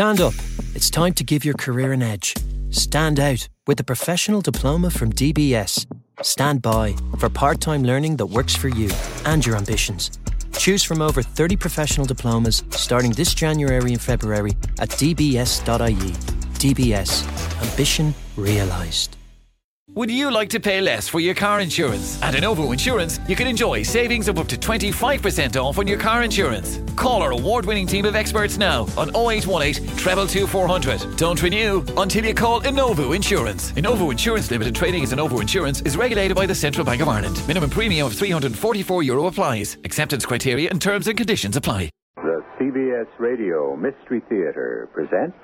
Stand up. It's time to give your career an edge. Stand out with a professional diploma from DBS. Stand by for part time learning that works for you and your ambitions. Choose from over 30 professional diplomas starting this January and February at dbs.ie. DBS Ambition Realised. Would you like to pay less for your car insurance? At Innovo Insurance, you can enjoy savings of up to 25% off on your car insurance. Call our award winning team of experts now on 0818 treble 2400. Don't renew until you call Innovo Insurance. Innovo Insurance Limited Trading as Innovo Insurance is regulated by the Central Bank of Ireland. Minimum premium of 344 euro applies. Acceptance criteria and terms and conditions apply. The CBS Radio Mystery Theater presents.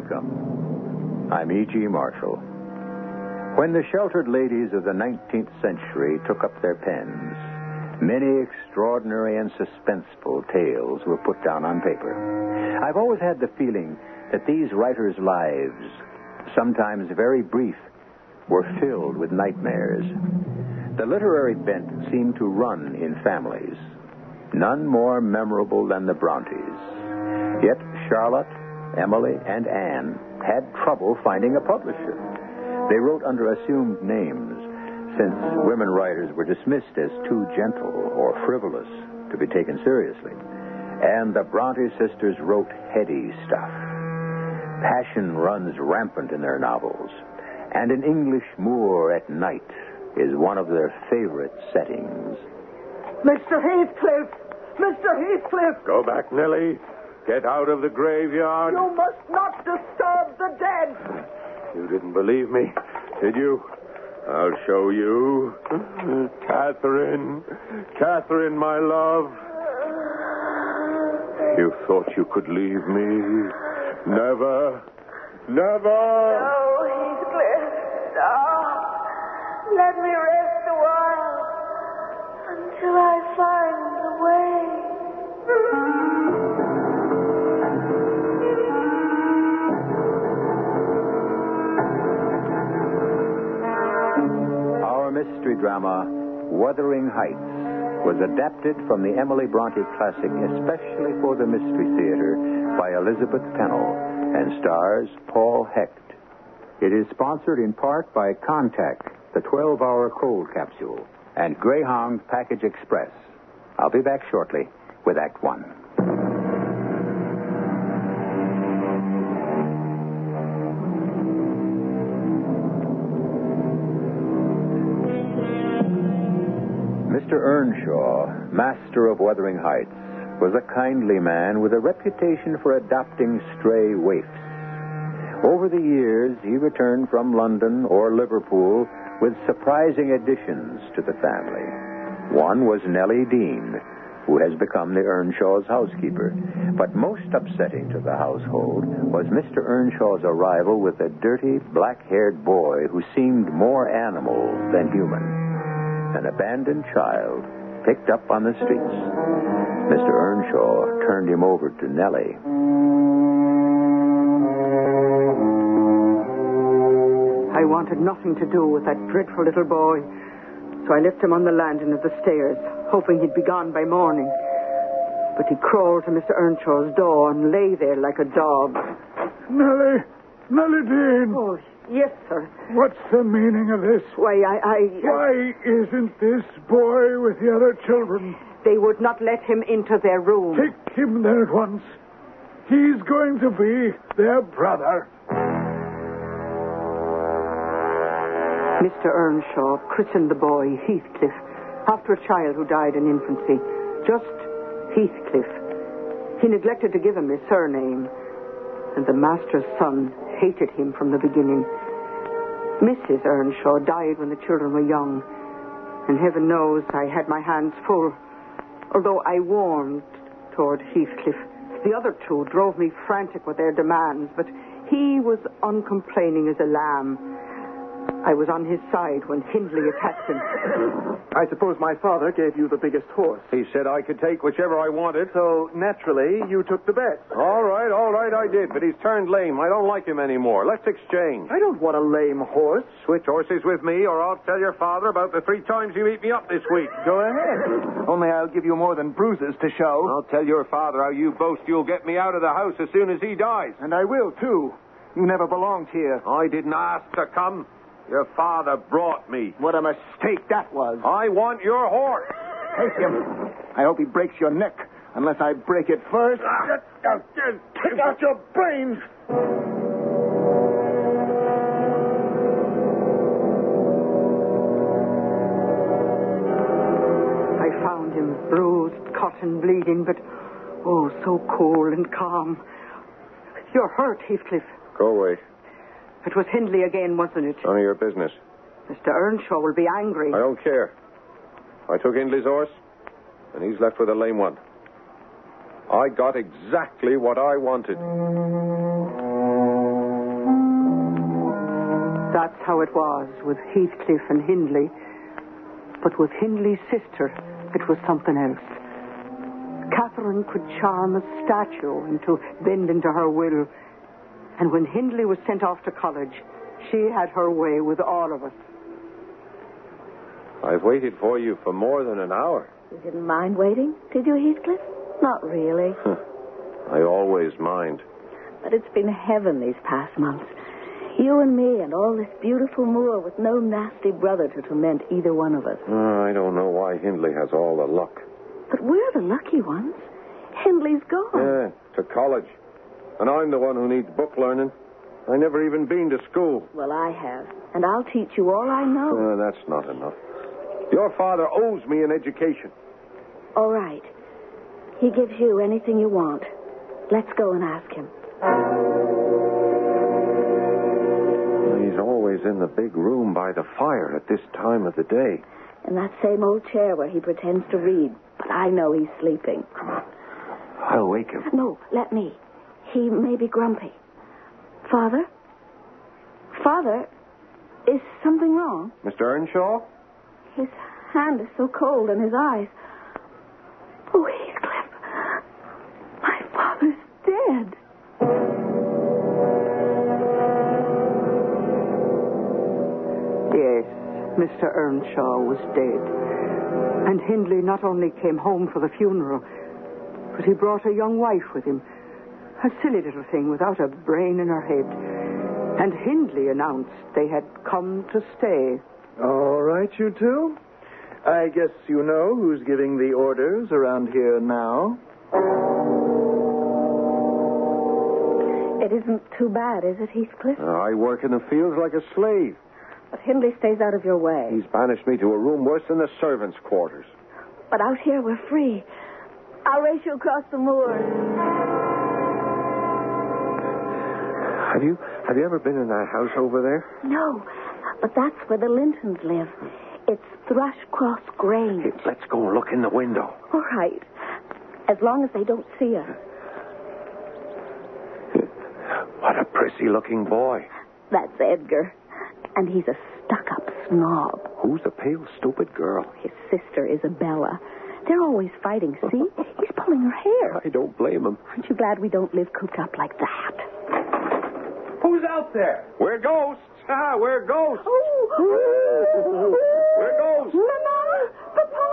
Welcome. I'm E.G. Marshall. When the sheltered ladies of the 19th century took up their pens, many extraordinary and suspenseful tales were put down on paper. I've always had the feeling that these writers' lives, sometimes very brief, were filled with nightmares. The literary bent seemed to run in families, none more memorable than the Brontes. Yet Charlotte, Emily, and Anne had trouble finding a publisher. They wrote under assumed names, since women writers were dismissed as too gentle or frivolous to be taken seriously. And the Bronte sisters wrote heady stuff. Passion runs rampant in their novels, and an English moor at night is one of their favorite settings. Mr. Heathcliff! Mr. Heathcliff! Go back, Nellie. Get out of the graveyard. You must not disturb the dead! You didn't believe me, did you? I'll show you. Catherine. Catherine, my love. You thought you could leave me. Never. Never. Oh, Heathcliff, stop. Let me rest a while until I find the way. Drama, Wuthering Heights, was adapted from the Emily Bronte classic especially for the Mystery Theater by Elizabeth Pennell and stars Paul Hecht. It is sponsored in part by Contact, the 12 hour cold capsule, and Greyhound Package Express. I'll be back shortly with Act One. Mr. Earnshaw, master of Wuthering Heights, was a kindly man with a reputation for adopting stray waifs. Over the years, he returned from London or Liverpool with surprising additions to the family. One was Nellie Dean, who has become the Earnshaw's housekeeper. But most upsetting to the household was Mr. Earnshaw's arrival with a dirty, black haired boy who seemed more animal than human an abandoned child picked up on the streets. Mr. Earnshaw turned him over to Nellie. I wanted nothing to do with that dreadful little boy, so I left him on the landing of the stairs, hoping he'd be gone by morning. But he crawled to Mr. Earnshaw's door and lay there like a dog. Nellie. Nellie Dean. Oh, yes, sir. What's the meaning of this? Why, I, I, Why isn't this boy with the other children? they would not let him into their room. Take him there at once. He's going to be their brother. Mr. Earnshaw christened the boy Heathcliff after a child who died in infancy. Just Heathcliff. He neglected to give him his surname, and the master's son hated him from the beginning. Mrs. Earnshaw died when the children were young, and heaven knows I had my hands full, although I warmed toward Heathcliff. The other two drove me frantic with their demands, but he was uncomplaining as a lamb. I was on his side when Hindley attacked him. I suppose my father gave you the biggest horse. He said I could take whichever I wanted. So, naturally, you took the bet. All right, all right, I did, but he's turned lame. I don't like him anymore. Let's exchange. I don't want a lame horse. Switch horses with me, or I'll tell your father about the three times you beat me up this week. Go ahead. Only I'll give you more than bruises to show. I'll tell your father how you boast you'll get me out of the house as soon as he dies. And I will, too. You never belonged here. I didn't ask to come. Your father brought me. What a mistake that was. I want your horse. Take him. I hope he breaks your neck, unless I break it first. Take out your brains. I found him bruised, cut, and bleeding, but oh, so cool and calm. You're hurt, Heathcliff. Go away. It was Hindley again, wasn't it? None of your business. Mr. Earnshaw will be angry. I don't care. I took Hindley's horse, and he's left with a lame one. I got exactly what I wanted. That's how it was with Heathcliff and Hindley. But with Hindley's sister, it was something else. Catherine could charm a statue into bending to her will. And when Hindley was sent off to college, she had her way with all of us. I've waited for you for more than an hour. You didn't mind waiting, did you, Heathcliff? Not really. I always mind. But it's been heaven these past months. You and me and all this beautiful moor with no nasty brother to torment either one of us. Uh, I don't know why Hindley has all the luck. But we're the lucky ones. Hindley's gone. Yeah, to college. And I'm the one who needs book learning. I never even been to school. Well, I have. And I'll teach you all I know. Uh, that's not enough. Your father owes me an education. All right. He gives you anything you want. Let's go and ask him. He's always in the big room by the fire at this time of the day. In that same old chair where he pretends to read. But I know he's sleeping. Come on. I'll wake him. No, let me. He may be grumpy. Father? Father? Is something wrong? Mr. Earnshaw? His hand is so cold and his eyes. Oh, Heathcliff. My father's dead. Yes, Mr. Earnshaw was dead. And Hindley not only came home for the funeral, but he brought a young wife with him. A silly little thing without a brain in her head. And Hindley announced they had come to stay. All right, you two. I guess you know who's giving the orders around here now. It isn't too bad, is it, Heathcliff? Uh, I work in the fields like a slave. But Hindley stays out of your way. He's banished me to a room worse than the servants' quarters. But out here, we're free. I'll race you across the moors. Have you have you ever been in that house over there? No, but that's where the Lintons live. It's Thrushcross Grange. Hey, let's go look in the window. All right. As long as they don't see us. What a prissy looking boy. That's Edgar. And he's a stuck up snob. Who's the pale, stupid girl? His sister, Isabella. They're always fighting, see? He's pulling her hair. I don't blame him. Aren't you glad we don't live cooped up like that? Who's out there? We're ghosts. Ah, we're ghosts. Oh! We're ghosts. Mama! Papa!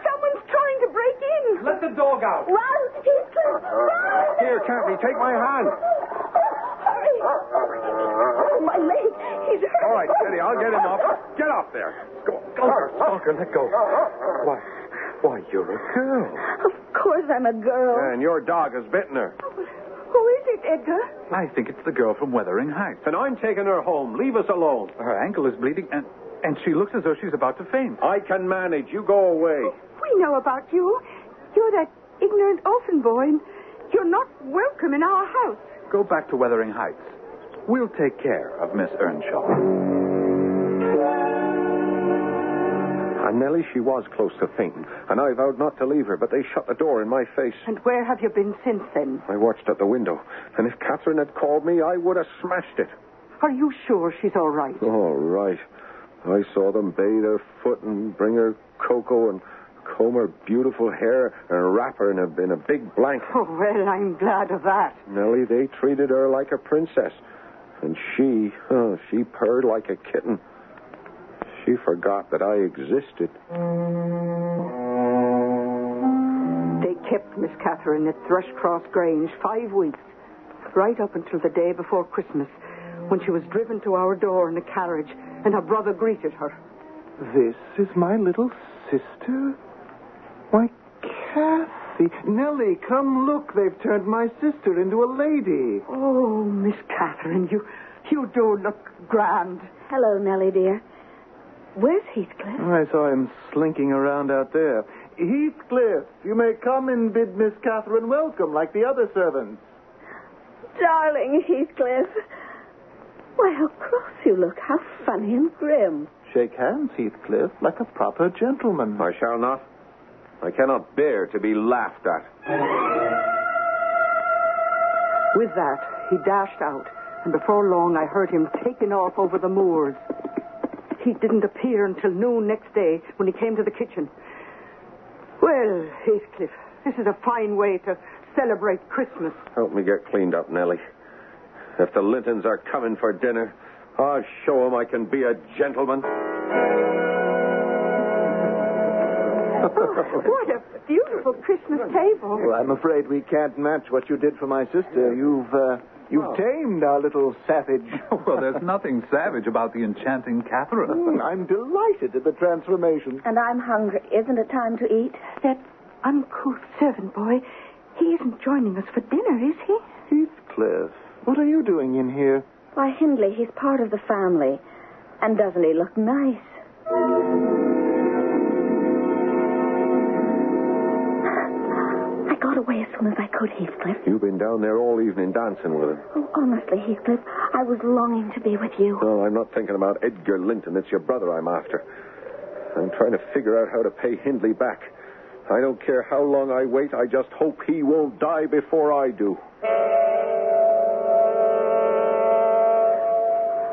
Someone's trying to break in! Let the dog out. Run, Heathcliff! Run! Here, Cathy, take my hand. Oh, my leg. He's hurt. All right, steady. I'll get him up. Get up there. Go, go, Skulker. Let go. Why, why, you're a girl. Of course I'm a girl. And your dog has bitten her. Who is it, Edgar? I think it's the girl from Wuthering Heights. And I'm taking her home. Leave us alone. Her ankle is bleeding, and, and she looks as though she's about to faint. I can manage. You go away. Oh, we know about you. You're that ignorant orphan boy, and you're not welcome in our house. Go back to Wuthering Heights. We'll take care of Miss Earnshaw. And Nellie, she was close to fainting, and I vowed not to leave her, but they shut the door in my face. And where have you been since then? I watched at the window, and if Catherine had called me, I would have smashed it. Are you sure she's all right? All right. I saw them bathe her foot and bring her cocoa and comb her beautiful hair and wrap her in a, in a big blanket. Oh, well, I'm glad of that. Nellie, they treated her like a princess. And she, oh, she purred like a kitten. She forgot that I existed. They kept Miss Catherine at Thrushcross Grange five weeks, right up until the day before Christmas, when she was driven to our door in a carriage and her brother greeted her. This is my little sister? Why, Kathy. Nellie, come look. They've turned my sister into a lady. Oh, Miss Catherine, you, you do look grand. Hello, Nellie, dear. Where's Heathcliff? I saw him slinking around out there. Heathcliff, you may come and bid Miss Catherine welcome like the other servants. Darling Heathcliff. Why, how cross you look. How funny and grim. Shake hands, Heathcliff, like a proper gentleman. I shall not. I cannot bear to be laughed at. With that, he dashed out, and before long I heard him taking off over the moors. He didn't appear until noon next day when he came to the kitchen. Well, Heathcliff, this is a fine way to celebrate Christmas. Help me get cleaned up, Nellie. If the Lintons are coming for dinner, I'll show 'em I can be a gentleman. what a beautiful Christmas table. Well, I'm afraid we can't match what you did for my sister. You've, uh, you've tamed our little savage. well, there's nothing savage about the enchanting Catherine. Mm, I'm delighted at the transformation. And I'm hungry. Isn't it time to eat? That uncouth servant boy, he isn't joining us for dinner, is he? Heathcliff, what are you doing in here? Why, Hindley, he's part of the family. And doesn't he look nice? Got away as soon as I could, Heathcliff. You've been down there all evening dancing with him. Oh, honestly, Heathcliff, I was longing to be with you. No, I'm not thinking about Edgar Linton. It's your brother I'm after. I'm trying to figure out how to pay Hindley back. I don't care how long I wait. I just hope he won't die before I do.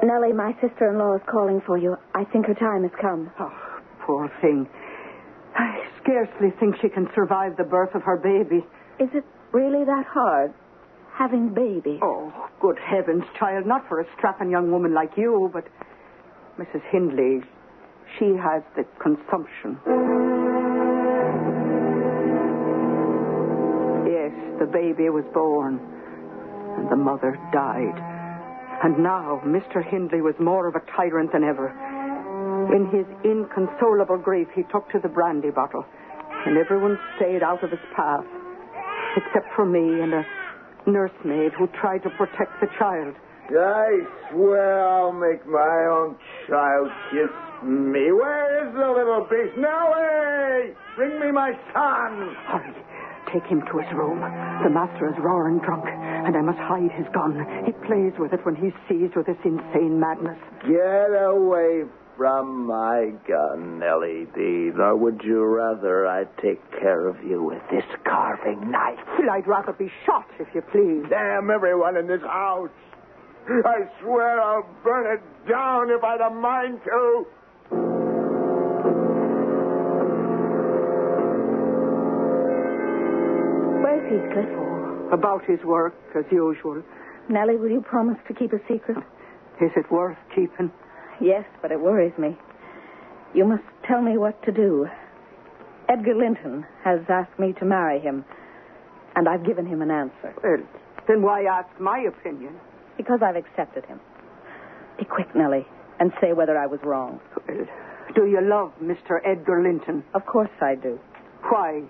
Nellie, my sister-in-law is calling for you. I think her time has come. Oh, poor thing. I scarcely think she can survive the birth of her baby. Is it really that hard, having babies? Oh, good heavens, child. Not for a strapping young woman like you, but Mrs. Hindley, she has the consumption. Yes, the baby was born, and the mother died. And now Mr. Hindley was more of a tyrant than ever. In his inconsolable grief, he took to the brandy bottle, and everyone stayed out of his path, except for me and a nursemaid who tried to protect the child. I swear I'll make my own child kiss me. Where is the little beast? Nellie! Bring me my son! Hurry. Take him to his room. The master is roaring drunk, and I must hide his gun. He plays with it when he's seized with this insane madness. Get away from my gun, Nellie Dean, or would you rather I take care of you with this carving knife? Well, I'd rather be shot, if you please. Damn everyone in this house! I swear I'll burn it down if I'd a mind to. Where's Heathcliff? About his work, as usual. Nellie, will you promise to keep a secret? Is it worth keeping? Yes, but it worries me. You must tell me what to do. Edgar Linton has asked me to marry him, and I've given him an answer. Well, then why ask my opinion? Because I've accepted him. Be quick, Nellie, and say whether I was wrong. Well, do you love Mr. Edgar Linton? Of course I do. Why?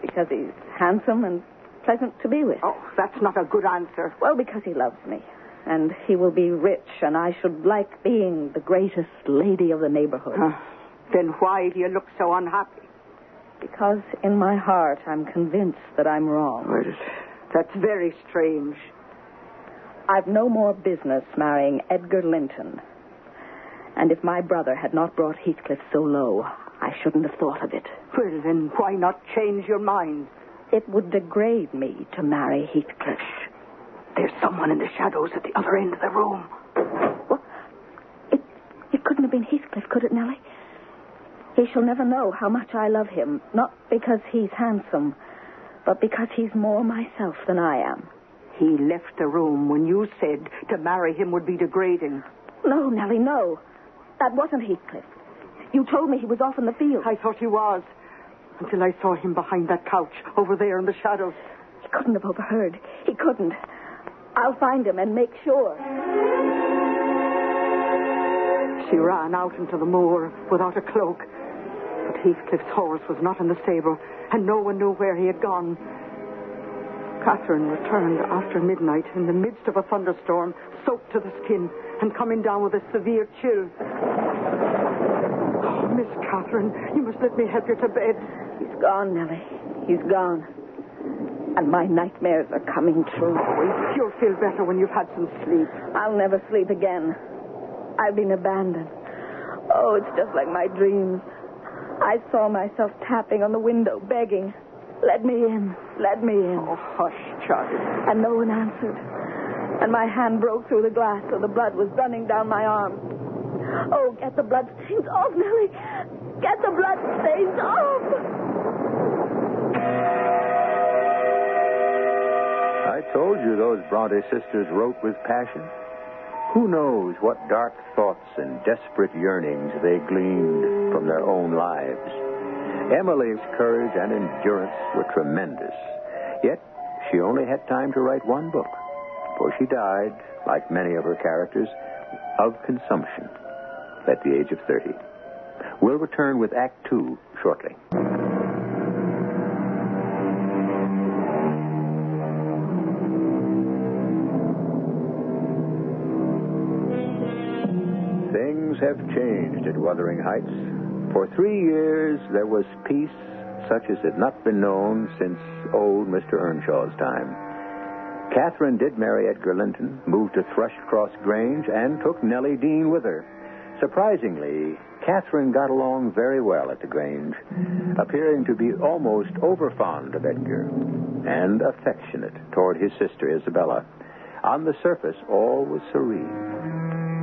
Because he's handsome and pleasant to be with. Oh, that's not a good answer. Well, because he loves me. And he will be rich, and I should like being the greatest lady of the neighborhood. Uh, then why do you look so unhappy? Because in my heart I'm convinced that I'm wrong. Well, that's very strange. I've no more business marrying Edgar Linton. And if my brother had not brought Heathcliff so low, I shouldn't have thought of it. Well, then why not change your mind? It would degrade me to marry Heathcliff. There's someone in the shadows at the other end of the room. What? It, it couldn't have been Heathcliff, could it, Nellie? He shall never know how much I love him, not because he's handsome, but because he's more myself than I am. He left the room when you said to marry him would be degrading. No, Nellie, no. That wasn't Heathcliff. You told me he was off in the field. I thought he was. Until I saw him behind that couch over there in the shadows. He couldn't have overheard. He couldn't. I'll find him and make sure. She ran out into the moor without a cloak. But Heathcliff's horse was not in the stable, and no one knew where he had gone. Catherine returned after midnight in the midst of a thunderstorm, soaked to the skin and coming down with a severe chill. Oh, Miss Catherine, you must let me help you to bed. He's gone, Nellie. He's gone. And my nightmares are coming true. Oh, you'll feel better when you've had some sleep. I'll never sleep again. I've been abandoned. Oh, it's just like my dreams. I saw myself tapping on the window, begging. Let me in. Let me in. Oh, hush, child. And no one answered. And my hand broke through the glass so the blood was running down my arm. Oh, get the blood stains off, Nellie. Get the blood stains off. Told you those Bronte sisters wrote with passion. Who knows what dark thoughts and desperate yearnings they gleaned from their own lives. Emily's courage and endurance were tremendous. Yet she only had time to write one book, for she died, like many of her characters, of consumption at the age of 30. We'll return with Act Two shortly. Things have changed at Wuthering Heights. For three years, there was peace such as had not been known since old Mr. Earnshaw's time. Catherine did marry Edgar Linton, moved to Thrushcross Grange, and took Nellie Dean with her. Surprisingly, Catherine got along very well at the Grange, appearing to be almost overfond of Edgar and affectionate toward his sister Isabella. On the surface, all was serene.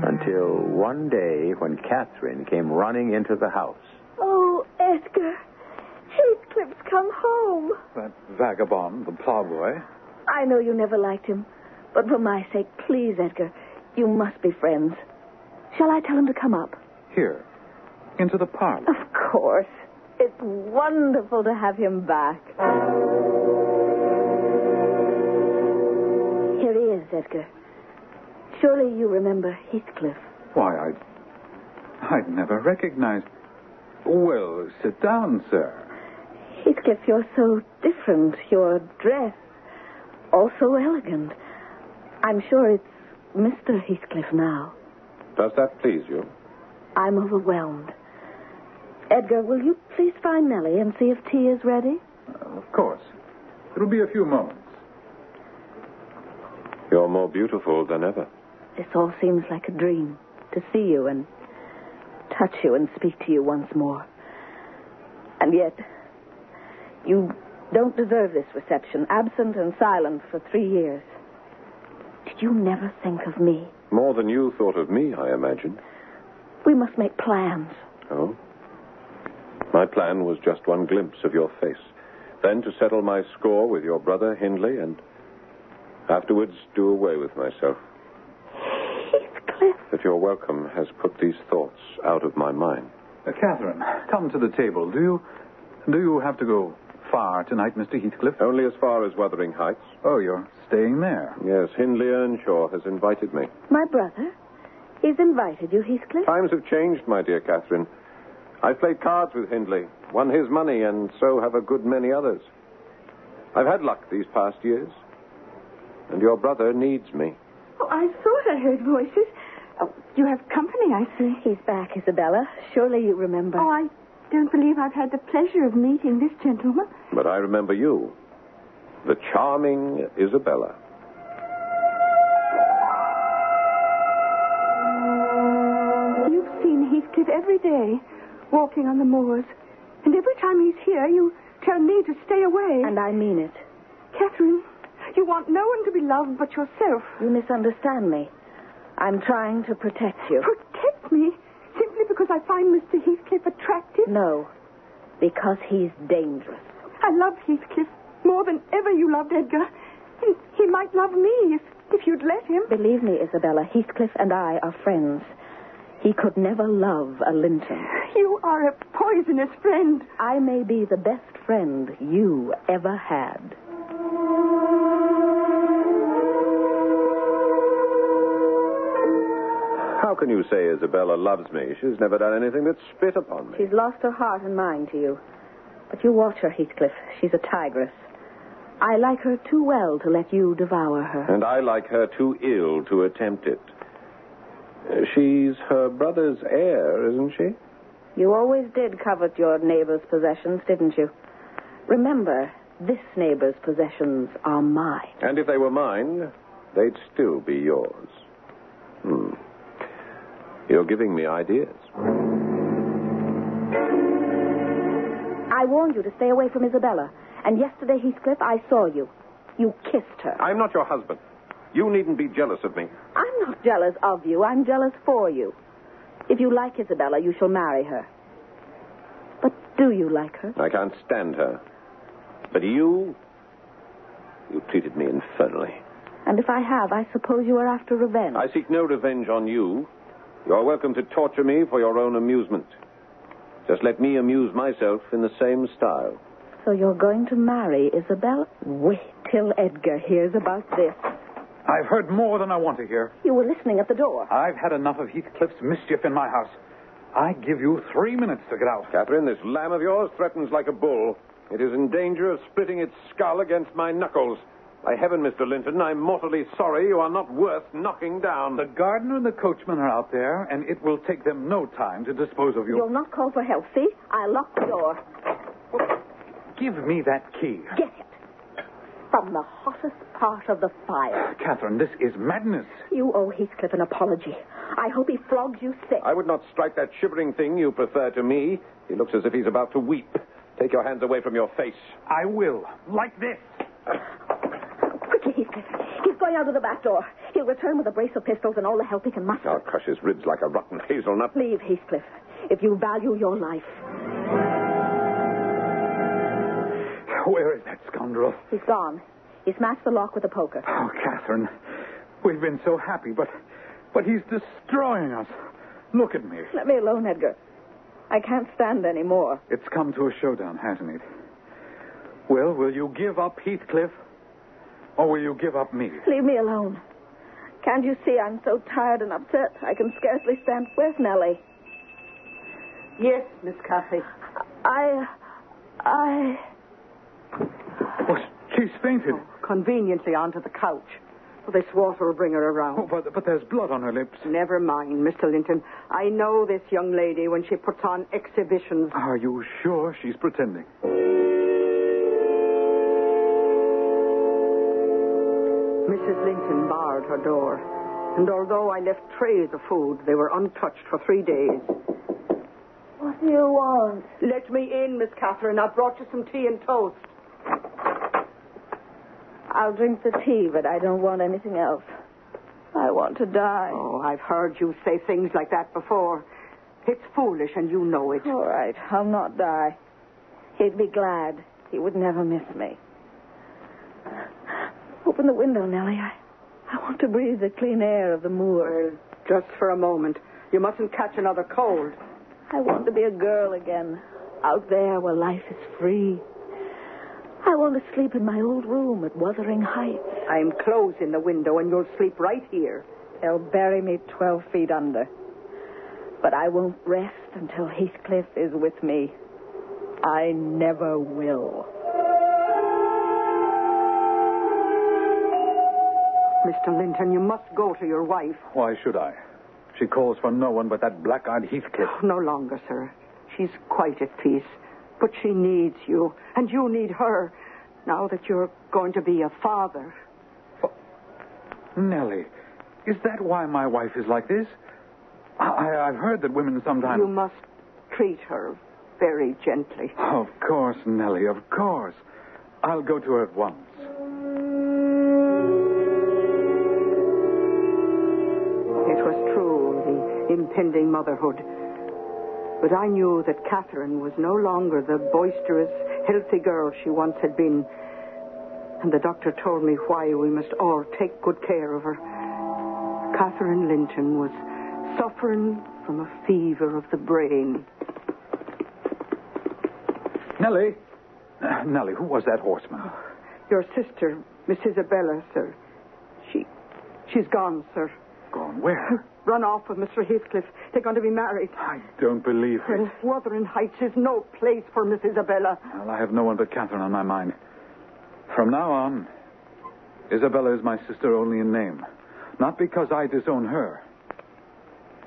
Until one day when Catherine came running into the house. Oh, Edgar. Heathcliff's come home. That vagabond, the plowboy. I know you never liked him, but for my sake, please, Edgar, you must be friends. Shall I tell him to come up? Here, into the parlor. Of course. It's wonderful to have him back. Here he is, Edgar. Surely you remember Heathcliff. Why, I'd. I'd never recognized. Well, sit down, sir. Heathcliff, you're so different. Your dress, also elegant. I'm sure it's Mr. Heathcliff now. Does that please you? I'm overwhelmed. Edgar, will you please find Nellie and see if tea is ready? Uh, of course. It'll be a few moments. You're more beautiful than ever. This all seems like a dream. To see you and touch you and speak to you once more. And yet, you don't deserve this reception, absent and silent for three years. Did you never think of me? More than you thought of me, I imagine. We must make plans. Oh? My plan was just one glimpse of your face. Then to settle my score with your brother, Hindley, and afterwards do away with myself. Heathcliff. That your welcome has put these thoughts out of my mind. Uh, Catherine, come to the table. Do you. Do you have to go far tonight, Mr. Heathcliff? Only as far as Wuthering Heights. Oh, you're staying there. Yes, Hindley Earnshaw has invited me. My brother? He's invited you, Heathcliff? Times have changed, my dear Catherine. I've played cards with Hindley, won his money, and so have a good many others. I've had luck these past years. And your brother needs me. Oh, I thought I heard voices. You have company, I see. He's back, Isabella. Surely you remember. Oh, I don't believe I've had the pleasure of meeting this gentleman. But I remember you. The charming Isabella. You've seen Heathcliff every day, walking on the moors. And every time he's here, you tell me to stay away. And I mean it. Catherine, You want no one to be loved but yourself. You misunderstand me. I'm trying to protect you. Protect me simply because I find Mr. Heathcliff attractive? No, because he's dangerous. I love Heathcliff more than ever you loved Edgar. And he might love me if, if you'd let him. Believe me, Isabella, Heathcliff and I are friends. He could never love a Linton. You are a poisonous friend. I may be the best friend you ever had. How can you say Isabella loves me? She's never done anything but spit upon me. She's lost her heart and mind to you. But you watch her, Heathcliff. She's a tigress. I like her too well to let you devour her. And I like her too ill to attempt it. Uh, She's her brother's heir, isn't she? You always did covet your neighbor's possessions, didn't you? Remember, this neighbor's possessions are mine. And if they were mine, they'd still be yours. You're giving me ideas. I warned you to stay away from Isabella. And yesterday, Heathcliff, I saw you. You kissed her. I'm not your husband. You needn't be jealous of me. I'm not jealous of you. I'm jealous for you. If you like Isabella, you shall marry her. But do you like her? I can't stand her. But you. You treated me infernally. And if I have, I suppose you are after revenge. I seek no revenge on you. You're welcome to torture me for your own amusement. Just let me amuse myself in the same style. So you're going to marry Isabel? Wait till Edgar hears about this. I've heard more than I want to hear. You were listening at the door. I've had enough of Heathcliff's mischief in my house. I give you three minutes to get out. Catherine, this lamb of yours threatens like a bull. It is in danger of splitting its skull against my knuckles. By heaven, Mr. Linton, I'm mortally sorry you are not worth knocking down. The gardener and the coachman are out there, and it will take them no time to dispose of you. You'll not call for help, see? I'll lock the door. Give me that key. Get it. From the hottest part of the fire. Ah, Catherine, this is madness. You owe Heathcliff an apology. I hope he flogs you sick. I would not strike that shivering thing you prefer to me. He looks as if he's about to weep. Take your hands away from your face. I will. Like this. Ah. Quickly, Heathcliff. He's going out of the back door. He'll return with a brace of pistols and all the help he can muster. I'll crush his ribs like a rotten hazelnut. Leave, Heathcliff, if you value your life. Where is that scoundrel? He's gone. He smashed the lock with a poker. Oh, Catherine, we've been so happy, but but he's destroying us. Look at me. Let me alone, Edgar. I can't stand any more. It's come to a showdown, hasn't it? Well, will you give up Heathcliff, or will you give up me? Leave me alone. Can't you see I'm so tired and upset I can scarcely stand? Where's Nellie? Yes, Miss Cathy. I. I. Oh, she's fainted. Oh, conveniently onto the couch. This water will bring her around. Oh, but, but there's blood on her lips. Never mind, Mr. Linton. I know this young lady when she puts on exhibitions. Are you sure she's pretending? Mrs. Linton barred her door. And although I left trays of food, they were untouched for three days. What do you want? Let me in, Miss Catherine. I've brought you some tea and toast. I'll drink the tea, but I don't want anything else. I want to die. Oh, I've heard you say things like that before. It's foolish, and you know it. All right, I'll not die. He'd be glad. He would never miss me. Open the window, Nellie. I, I want to breathe the clean air of the moor. Well, just for a moment. You mustn't catch another cold. I want to be a girl again, out there where life is free. I want to sleep in my old room at Wuthering Heights. I'm closing the window, and you'll sleep right here. They'll bury me 12 feet under. But I won't rest until Heathcliff is with me. I never will. Mr. Linton, you must go to your wife. Why should I? She calls for no one but that black-eyed Heathcliff. Oh, no longer, sir. She's quite at peace. But she needs you, and you need her, now that you're going to be a father. Nellie, is that why my wife is like this? I, I've heard that women sometimes. You must treat her very gently. Of course, Nellie, of course. I'll go to her at once. Impending motherhood. But I knew that Catherine was no longer the boisterous, healthy girl she once had been. And the doctor told me why we must all take good care of her. Catherine Linton was suffering from a fever of the brain. Nellie. Uh, Nellie, who was that horseman? Your sister, Miss Isabella, sir. She, she's gone, sir. Gone where? Run off with Mr. Heathcliff. They're going to be married. I don't believe it. Well, Wuthering Heights is no place for Miss Isabella. Well, I have no one but Catherine on my mind. From now on, Isabella is my sister only in name. Not because I disown her,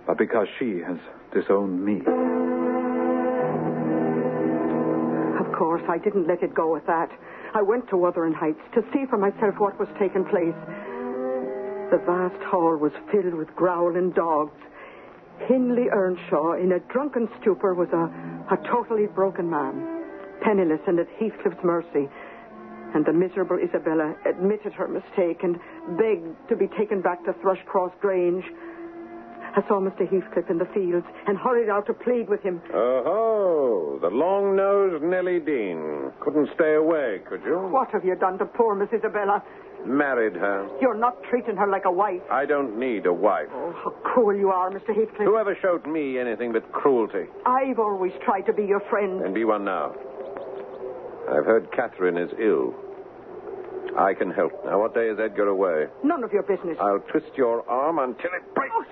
but because she has disowned me. Of course, I didn't let it go at that. I went to Wuthering Heights to see for myself what was taking place. The vast hall was filled with growling dogs. Hindley Earnshaw, in a drunken stupor, was a, a totally broken man, penniless and at Heathcliff's mercy. And the miserable Isabella admitted her mistake and begged to be taken back to Thrushcross Grange. I saw Mr. Heathcliff in the fields and hurried out to plead with him. Oh, the long-nosed Nellie Dean. Couldn't stay away, could you? What have you done to poor Miss Isabella? Married her. You're not treating her like a wife. I don't need a wife. Oh, how cruel you are, Mr. Heathcliff. Whoever showed me anything but cruelty? I've always tried to be your friend. And be one now. I've heard Catherine is ill. I can help. Now, what day is Edgar away? None of your business. I'll twist your arm until it breaks. Oh,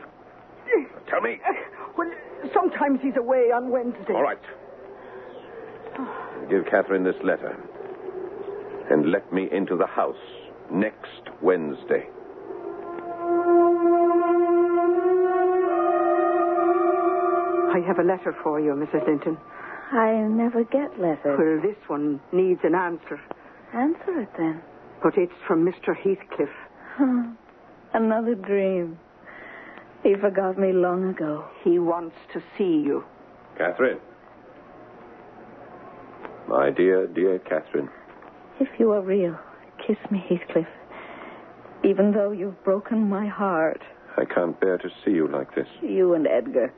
Tell me. Uh, well, sometimes he's away on Wednesday. All right. Give Catherine this letter. And let me into the house next Wednesday. I have a letter for you, Mrs. Linton. I never get letters. Well, this one needs an answer. Answer it then. But it's from Mr. Heathcliff. Huh. Another dream. He forgot me long ago. He wants to see you. Catherine. My dear, dear Catherine. If you are real, kiss me, Heathcliff. Even though you've broken my heart. I can't bear to see you like this. You and Edgar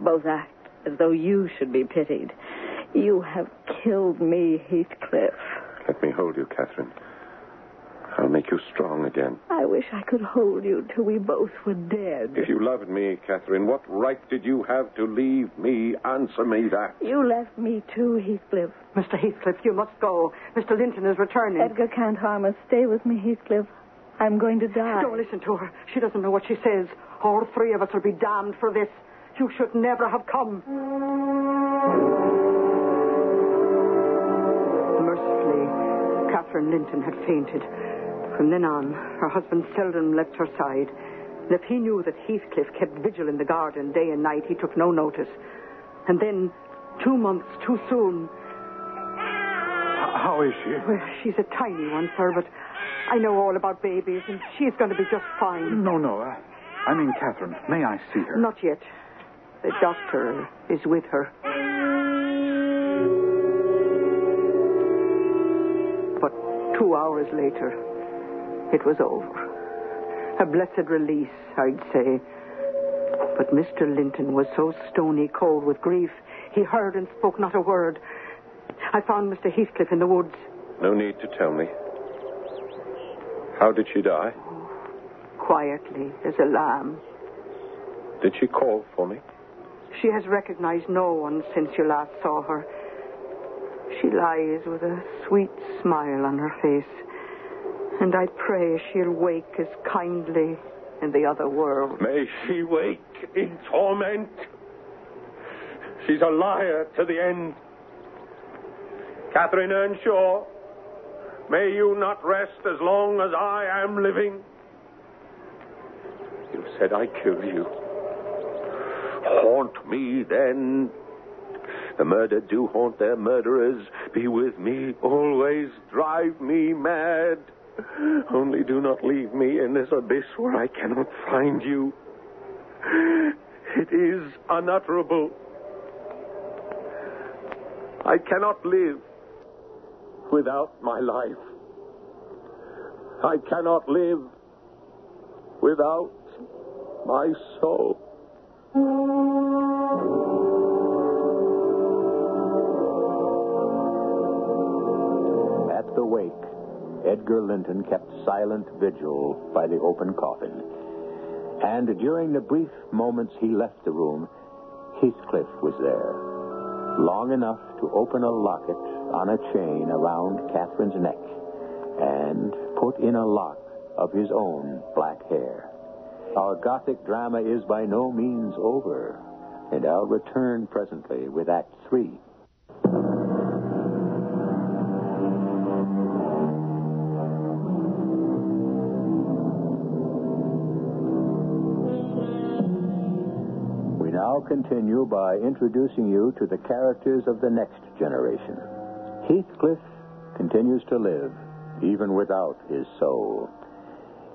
both act as though you should be pitied. You have killed me, Heathcliff. Let me hold you, Catherine. I'll make you strong again. I wish I could hold you till we both were dead. If you loved me, Catherine, what right did you have to leave me? Answer me that. You left me too, Heathcliff. Mr. Heathcliff, you must go. Mr. Linton is returning. Edgar can't harm us. Stay with me, Heathcliff. I'm going to die. Don't listen to her. She doesn't know what she says. All three of us will be damned for this. You should never have come. Mercifully, Catherine Linton had fainted. From then on, her husband seldom left her side. And if he knew that Heathcliff kept vigil in the garden day and night, he took no notice. And then, two months too soon. How is she? Well, she's a tiny one, sir, but I know all about babies, and she's going to be just fine. No, no. Uh, I mean, Catherine. May I see her? Not yet. The doctor is with her. But two hours later, it was over. A blessed release, I'd say. But Mr. Linton was so stony cold with grief, he heard and spoke not a word. I found Mr. Heathcliff in the woods. No need to tell me. How did she die? Quietly, as a lamb. Did she call for me? She has recognized no one since you last saw her. She lies with a sweet smile on her face. And I pray she'll wake as kindly in the other world. May she wake in torment. She's a liar to the end. Catherine Earnshaw, may you not rest as long as I am living. You said I killed you. Haunt me then. The murdered do haunt their murderers. Be with me always. Drive me mad. Only do not leave me in this abyss where I cannot find you. It is unutterable. I cannot live without my life. I cannot live without my soul. Edgar Linton kept silent vigil by the open coffin. And during the brief moments he left the room, Heathcliff was there. Long enough to open a locket on a chain around Catherine's neck and put in a lock of his own black hair. Our Gothic drama is by no means over, and I'll return presently with Act Three. Now continue by introducing you to the characters of the next generation. Heathcliff continues to live, even without his soul.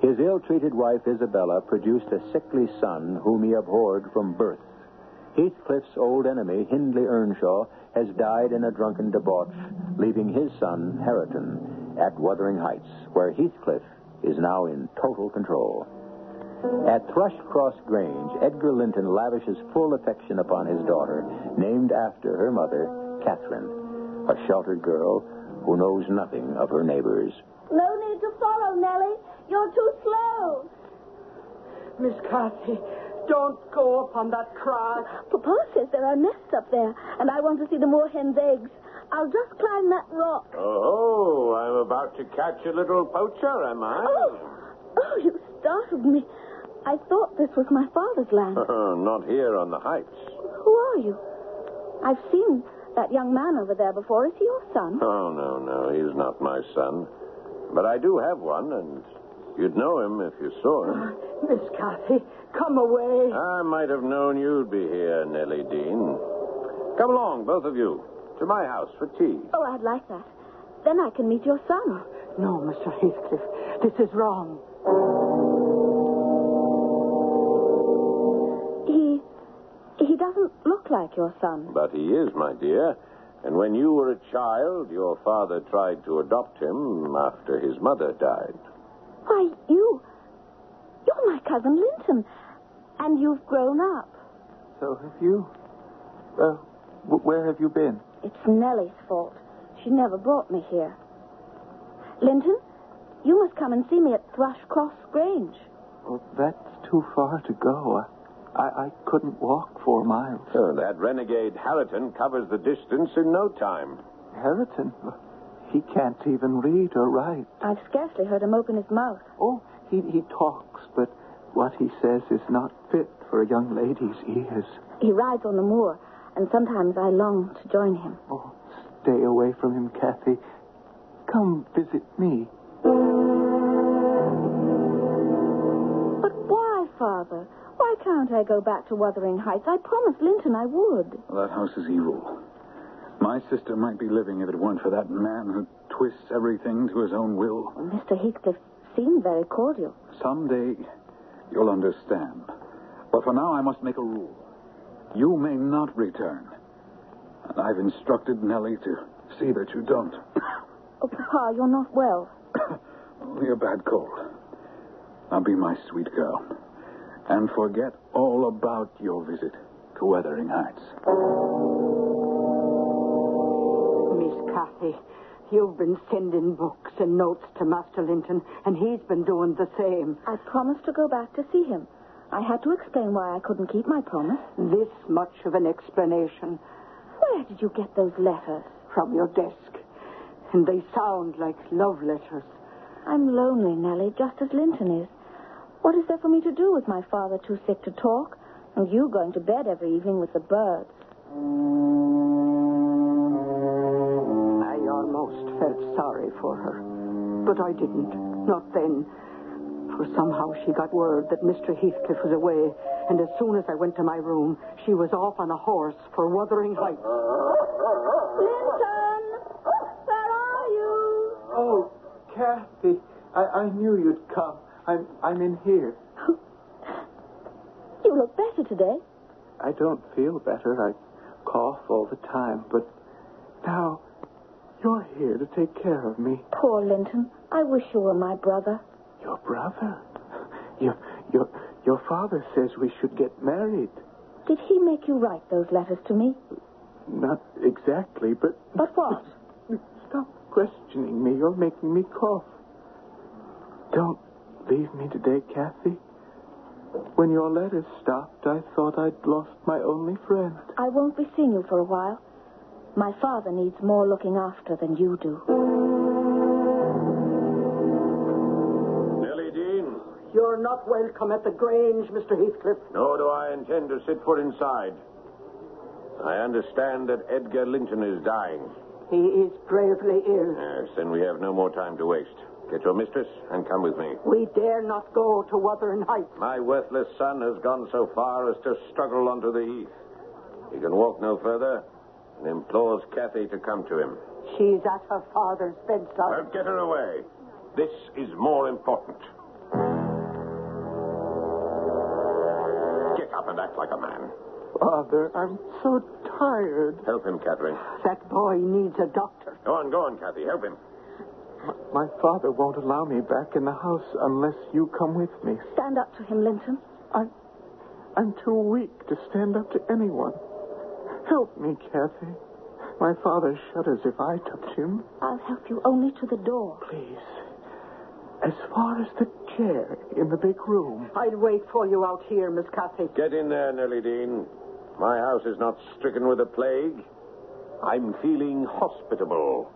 His ill treated wife, Isabella, produced a sickly son whom he abhorred from birth. Heathcliff's old enemy, Hindley Earnshaw, has died in a drunken debauch, leaving his son, Hareton, at Wuthering Heights, where Heathcliff is now in total control. At Thrushcross Grange, Edgar Linton lavishes full affection upon his daughter, named after her mother, Catherine, a sheltered girl who knows nothing of her neighbors. No need to follow, Nellie. You're too slow. Miss Cathy, don't go up on that crag. Papa says there are nests up there, and I want to see the moorhen's eggs. I'll just climb that rock. Oh, I'm about to catch a little poacher, am I? Oh, oh, you startled me. I thought this was my father's land. Uh-uh, not here on the heights. Who are you? I've seen that young man over there before. Is he your son? Oh, no, no, he's not my son. But I do have one, and you'd know him if you saw him. Ah, Miss Cathy, come away. I might have known you'd be here, Nellie Dean. Come along, both of you, to my house for tea. Oh, I'd like that. Then I can meet your son. No, Mr. Heathcliff, this is wrong. Like your son. But he is, my dear. And when you were a child, your father tried to adopt him after his mother died. Why, you. You're my cousin Linton. And you've grown up. So have you? Uh, w- where have you been? It's Nellie's fault. She never brought me here. Linton, you must come and see me at Thrushcross Grange. Oh, that's too far to go. I, I couldn't walk four miles. Oh, that renegade Hareton covers the distance in no time. Hareton, he can't even read or write. I've scarcely heard him open his mouth. Oh, he, he talks, but what he says is not fit for a young lady's ears. He rides on the moor, and sometimes I long to join him. Oh, stay away from him, Cathy. Come visit me. But why, Father? Why can't I go back to Wuthering Heights? I promised Linton I would. Well, that house is evil. My sister might be living if it weren't for that man who twists everything to his own will. Well, Mr. Heathcliff seemed very cordial. Someday you'll understand. But for now, I must make a rule. You may not return. And I've instructed Nellie to see that you don't. Oh, Papa, you're not well. Only a bad cold. Now be my sweet girl. And forget all about your visit to Wuthering Heights. Miss Cathy, you've been sending books and notes to Master Linton, and he's been doing the same. I promised to go back to see him. I had to explain why I couldn't keep my promise. This much of an explanation Where did you get those letters? from your desk. And they sound like love letters. I'm lonely, Nellie, just as Linton is. What is there for me to do with my father too sick to talk, and you going to bed every evening with the birds? I almost felt sorry for her. But I didn't. Not then. For somehow she got word that Mr. Heathcliff was away, and as soon as I went to my room, she was off on a horse for Wuthering Heights. Linton! Where are you? Oh, Cathy, I, I knew you'd come. I'm, I'm in here. You look better today. I don't feel better. I cough all the time, but now you're here to take care of me. Poor Linton. I wish you were my brother. Your brother? You're, you're, Your father says we should get married. Did he make you write those letters to me? Not exactly, but. But what? Stop questioning me. You're making me cough. Don't leave me today, Cathy. When your letters stopped, I thought I'd lost my only friend. I won't be seeing you for a while. My father needs more looking after than you do. Nellie Dean, You're not welcome at the Grange, Mr. Heathcliff. nor do I intend to sit foot inside. I understand that Edgar Linton is dying. He is gravely ill. Yes, then we have no more time to waste. Get your mistress and come with me. We dare not go to Wuthering Heights. My worthless son has gone so far as to struggle onto the heath. He can walk no further and implores Cathy to come to him. She's at her father's bedside. Well, get her away. This is more important. Get up and act like a man. Father, I'm so tired. Help him, Catherine. That boy needs a doctor. Go on, go on, Cathy. Help him. My father won't allow me back in the house unless you come with me. Stand up to him, Linton. I'm, I'm too weak to stand up to anyone. Help me, Cathy. My father shudders if I touch him. I'll help you only to the door. Please. As far as the chair in the big room. I'll wait for you out here, Miss Cathy. Get in there, Nellie Dean. My house is not stricken with the plague. I'm feeling hospitable.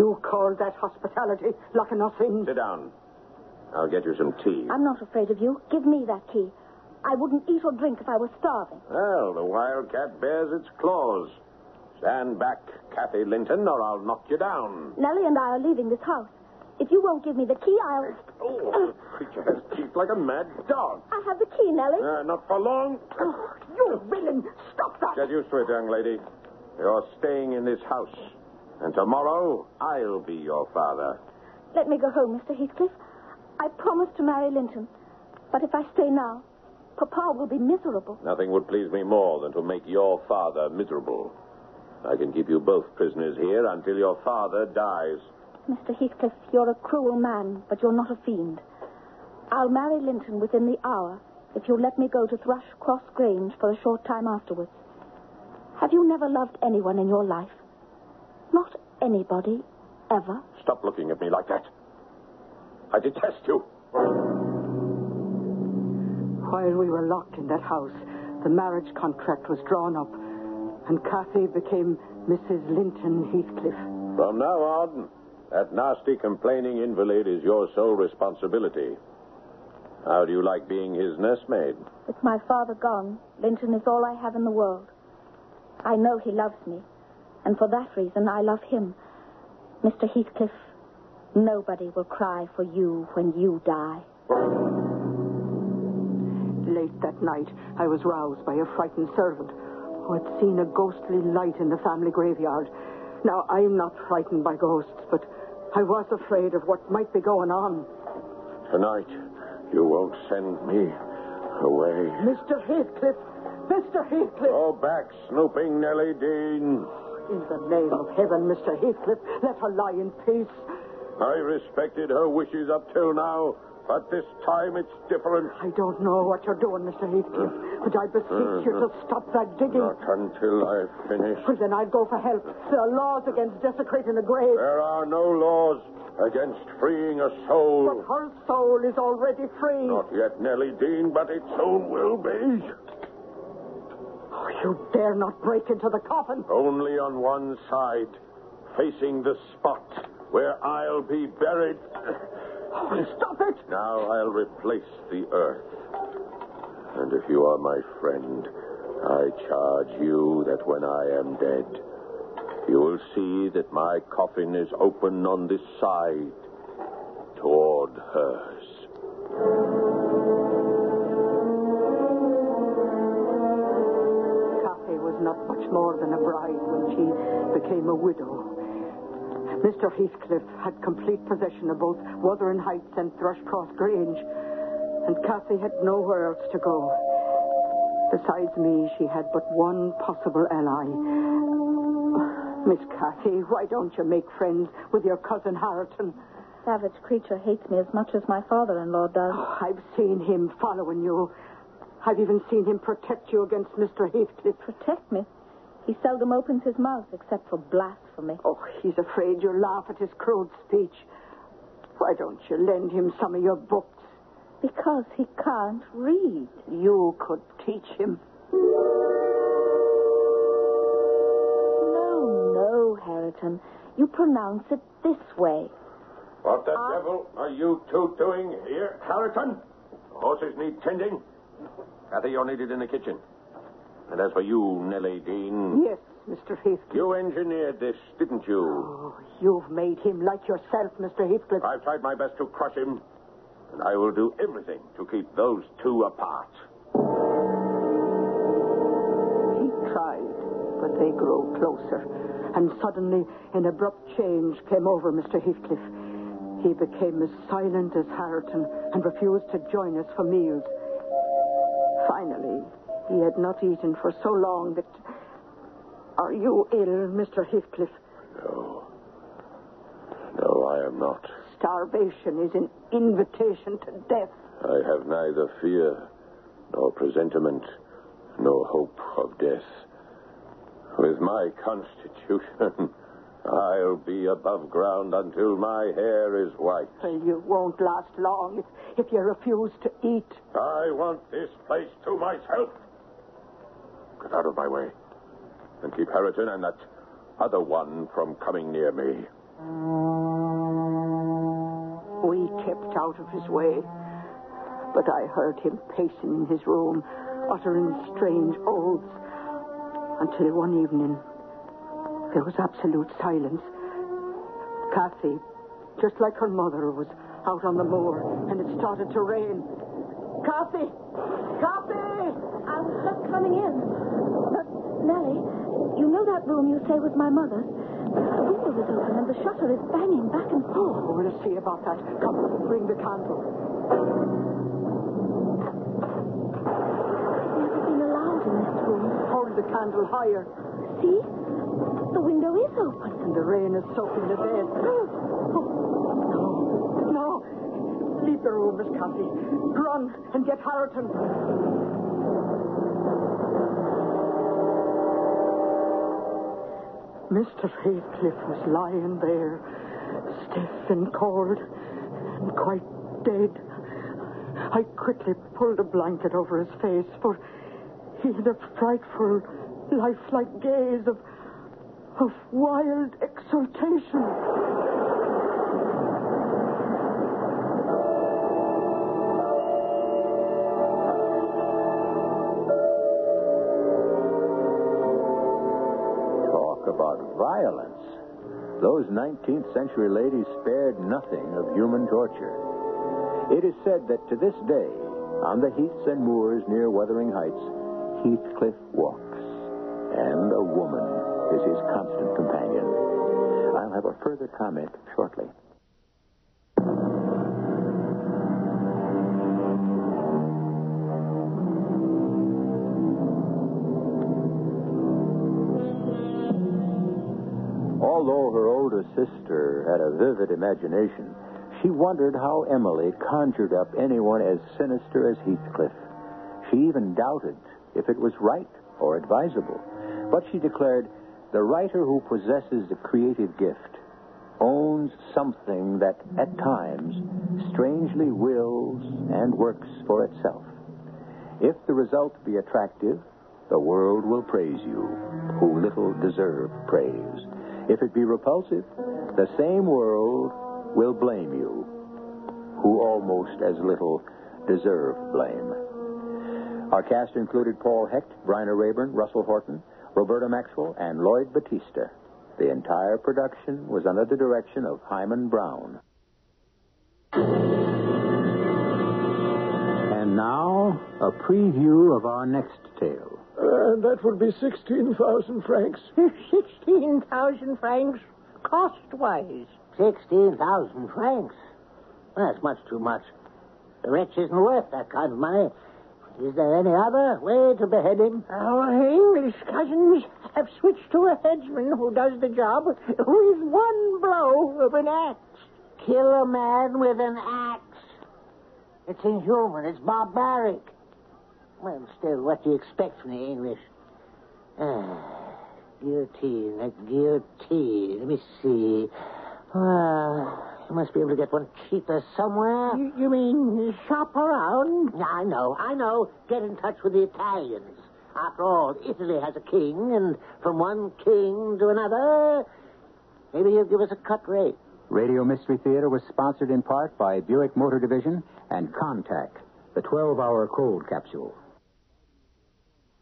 You call that hospitality, locking us in? Sit down. I'll get you some tea. I'm not afraid of you. Give me that key. I wouldn't eat or drink if I was starving. Well, the wildcat bears its claws. Stand back, Cathy Linton, or I'll knock you down. Nellie and I are leaving this house. If you won't give me the key, I'll. Oh, the creature has teeth like a mad dog. I have the key, Nellie. Uh, not for long. Oh, you villain! Stop that! Get used to it, young lady. You're staying in this house. And tomorrow, I'll be your father. Let me go home, Mr. Heathcliff. I promised to marry Linton. But if I stay now, Papa will be miserable. Nothing would please me more than to make your father miserable. I can keep you both prisoners here until your father dies. Mr. Heathcliff, you're a cruel man, but you're not a fiend. I'll marry Linton within the hour if you'll let me go to Thrush Cross Grange for a short time afterwards. Have you never loved anyone in your life? Not anybody, ever? Stop looking at me like that. I detest you. While we were locked in that house, the marriage contract was drawn up, and Cathy became Mrs. Linton Heathcliff. From now on, that nasty complaining invalid is your sole responsibility. How do you like being his nursemaid? With my father gone, Linton is all I have in the world. I know he loves me, and for that reason I love him. Mr. Heathcliff, nobody will cry for you when you die. Late that night, I was roused by a frightened servant who had seen a ghostly light in the family graveyard. Now, I'm not frightened by ghosts, but I was afraid of what might be going on. Tonight, you won't send me away. Mr. Heathcliff! Mr. Heathcliff! Go back snooping, Nellie Dean. In the name of heaven, Mr. Heathcliff, let her lie in peace. I respected her wishes up till now, but this time it's different. I don't know what you're doing, Mr. Heathcliff, but I beseech you to stop that digging. Not until I've finished. Well, then I'll go for help. There are laws against desecrating a grave. There are no laws against freeing a soul. But her soul is already free. Not yet, Nellie Dean, but it soon will be. You dare not break into the coffin. Only on one side, facing the spot where I'll be buried. Oh, stop it! Now I'll replace the earth. And if you are my friend, I charge you that when I am dead, you will see that my coffin is open on this side toward hers. More than a bride when she became a widow. Mr. Heathcliff had complete possession of both Wuthering Heights and Thrushcross Grange, and Cathy had nowhere else to go. Besides me, she had but one possible ally. Miss Cathy, why don't you make friends with your cousin Hareton? savage creature hates me as much as my father-in-law does. Oh, I've seen him following you. I've even seen him protect you against Mr. Heathcliff. Protect me? He seldom opens his mouth except for blasphemy. Oh, he's afraid you'll laugh at his crude speech. Why don't you lend him some of your books? Because he can't read. You could teach him. No, no, Hareton. You pronounce it this way. What the Uh, devil are you two doing here, Carrington? The horses need tending. Cathy, you're needed in the kitchen. And as for you, Nellie Dean, Yes, Mr. Heathcliff. you engineered this, didn't you? Oh, you've made him like yourself, Mr. Heathcliff. I've tried my best to crush him, and I will do everything to keep those two apart. He tried, but they grew closer. And suddenly, an abrupt change came over Mr. Heathcliff. He became as silent as Hareton and refused to join us for meals. Finally, he had not eaten for so long that. Are you ill, Mr. Heathcliff? No. No, I am not. Starvation is an invitation to death. I have neither fear nor presentiment, nor hope of death. With my constitution, I'll be above ground until my hair is white. Well, you won't last long if, if you refuse to eat. I want this place to myself. Get out of my way. And keep Hareton and that other one from coming near me. We kept out of his way. But I heard him pacing in his room, uttering strange oaths. Until one evening, there was absolute silence. Cathy, just like her mother, was out on the moor, and it started to rain. Cathy! Cathy! I'm just coming in. But, Nellie, you know that room you say was my mother's? The window is open and the shutter is banging back and forth. Oh, we'll see about that. Come, bring the candle. I've never been allowed in this room. Hold the candle higher. See? The window is open. And the rain is soaking the bed. Oh, no. No. Leave the room, Miss Cathy. Run and get Hareton. Mr. Heathcliff was lying there, stiff and cold, and quite dead. I quickly pulled a blanket over his face, for he had a frightful, lifelike gaze of, of wild exultation. Violence. Those 19th century ladies spared nothing of human torture. It is said that to this day, on the heaths and moors near Wuthering Heights, Heathcliff walks, and a woman is his constant companion. I'll have a further comment shortly. Although her older sister had a vivid imagination, she wondered how Emily conjured up anyone as sinister as Heathcliff. She even doubted if it was right or advisable. But she declared the writer who possesses the creative gift owns something that, at times, strangely wills and works for itself. If the result be attractive, the world will praise you, who little deserve praise. If it be repulsive, the same world will blame you, who almost as little deserve blame. Our cast included Paul Hecht, Bryna Raeburn, Russell Horton, Roberta Maxwell, and Lloyd Battista. The entire production was under the direction of Himan Brown. And now, a preview of our next tale. And that would be 16,000 francs. 16,000 francs cost-wise. 16,000 francs? That's much too much. The wretch isn't worth that kind of money. Is there any other way to behead him? Our English cousins have switched to a headsman who does the job with one blow of an axe. kill a man with an axe. It's inhuman. It's barbaric. Well, still, what do you expect from the English? Ah, guillotine, a guillotine. Let me see. Well, you must be able to get one cheaper somewhere. You, you mean shop around? I know, I know. Get in touch with the Italians. After all, Italy has a king, and from one king to another, maybe you'll give us a cut rate. Radio Mystery Theater was sponsored in part by Buick Motor Division and Contact, the 12 hour cold capsule.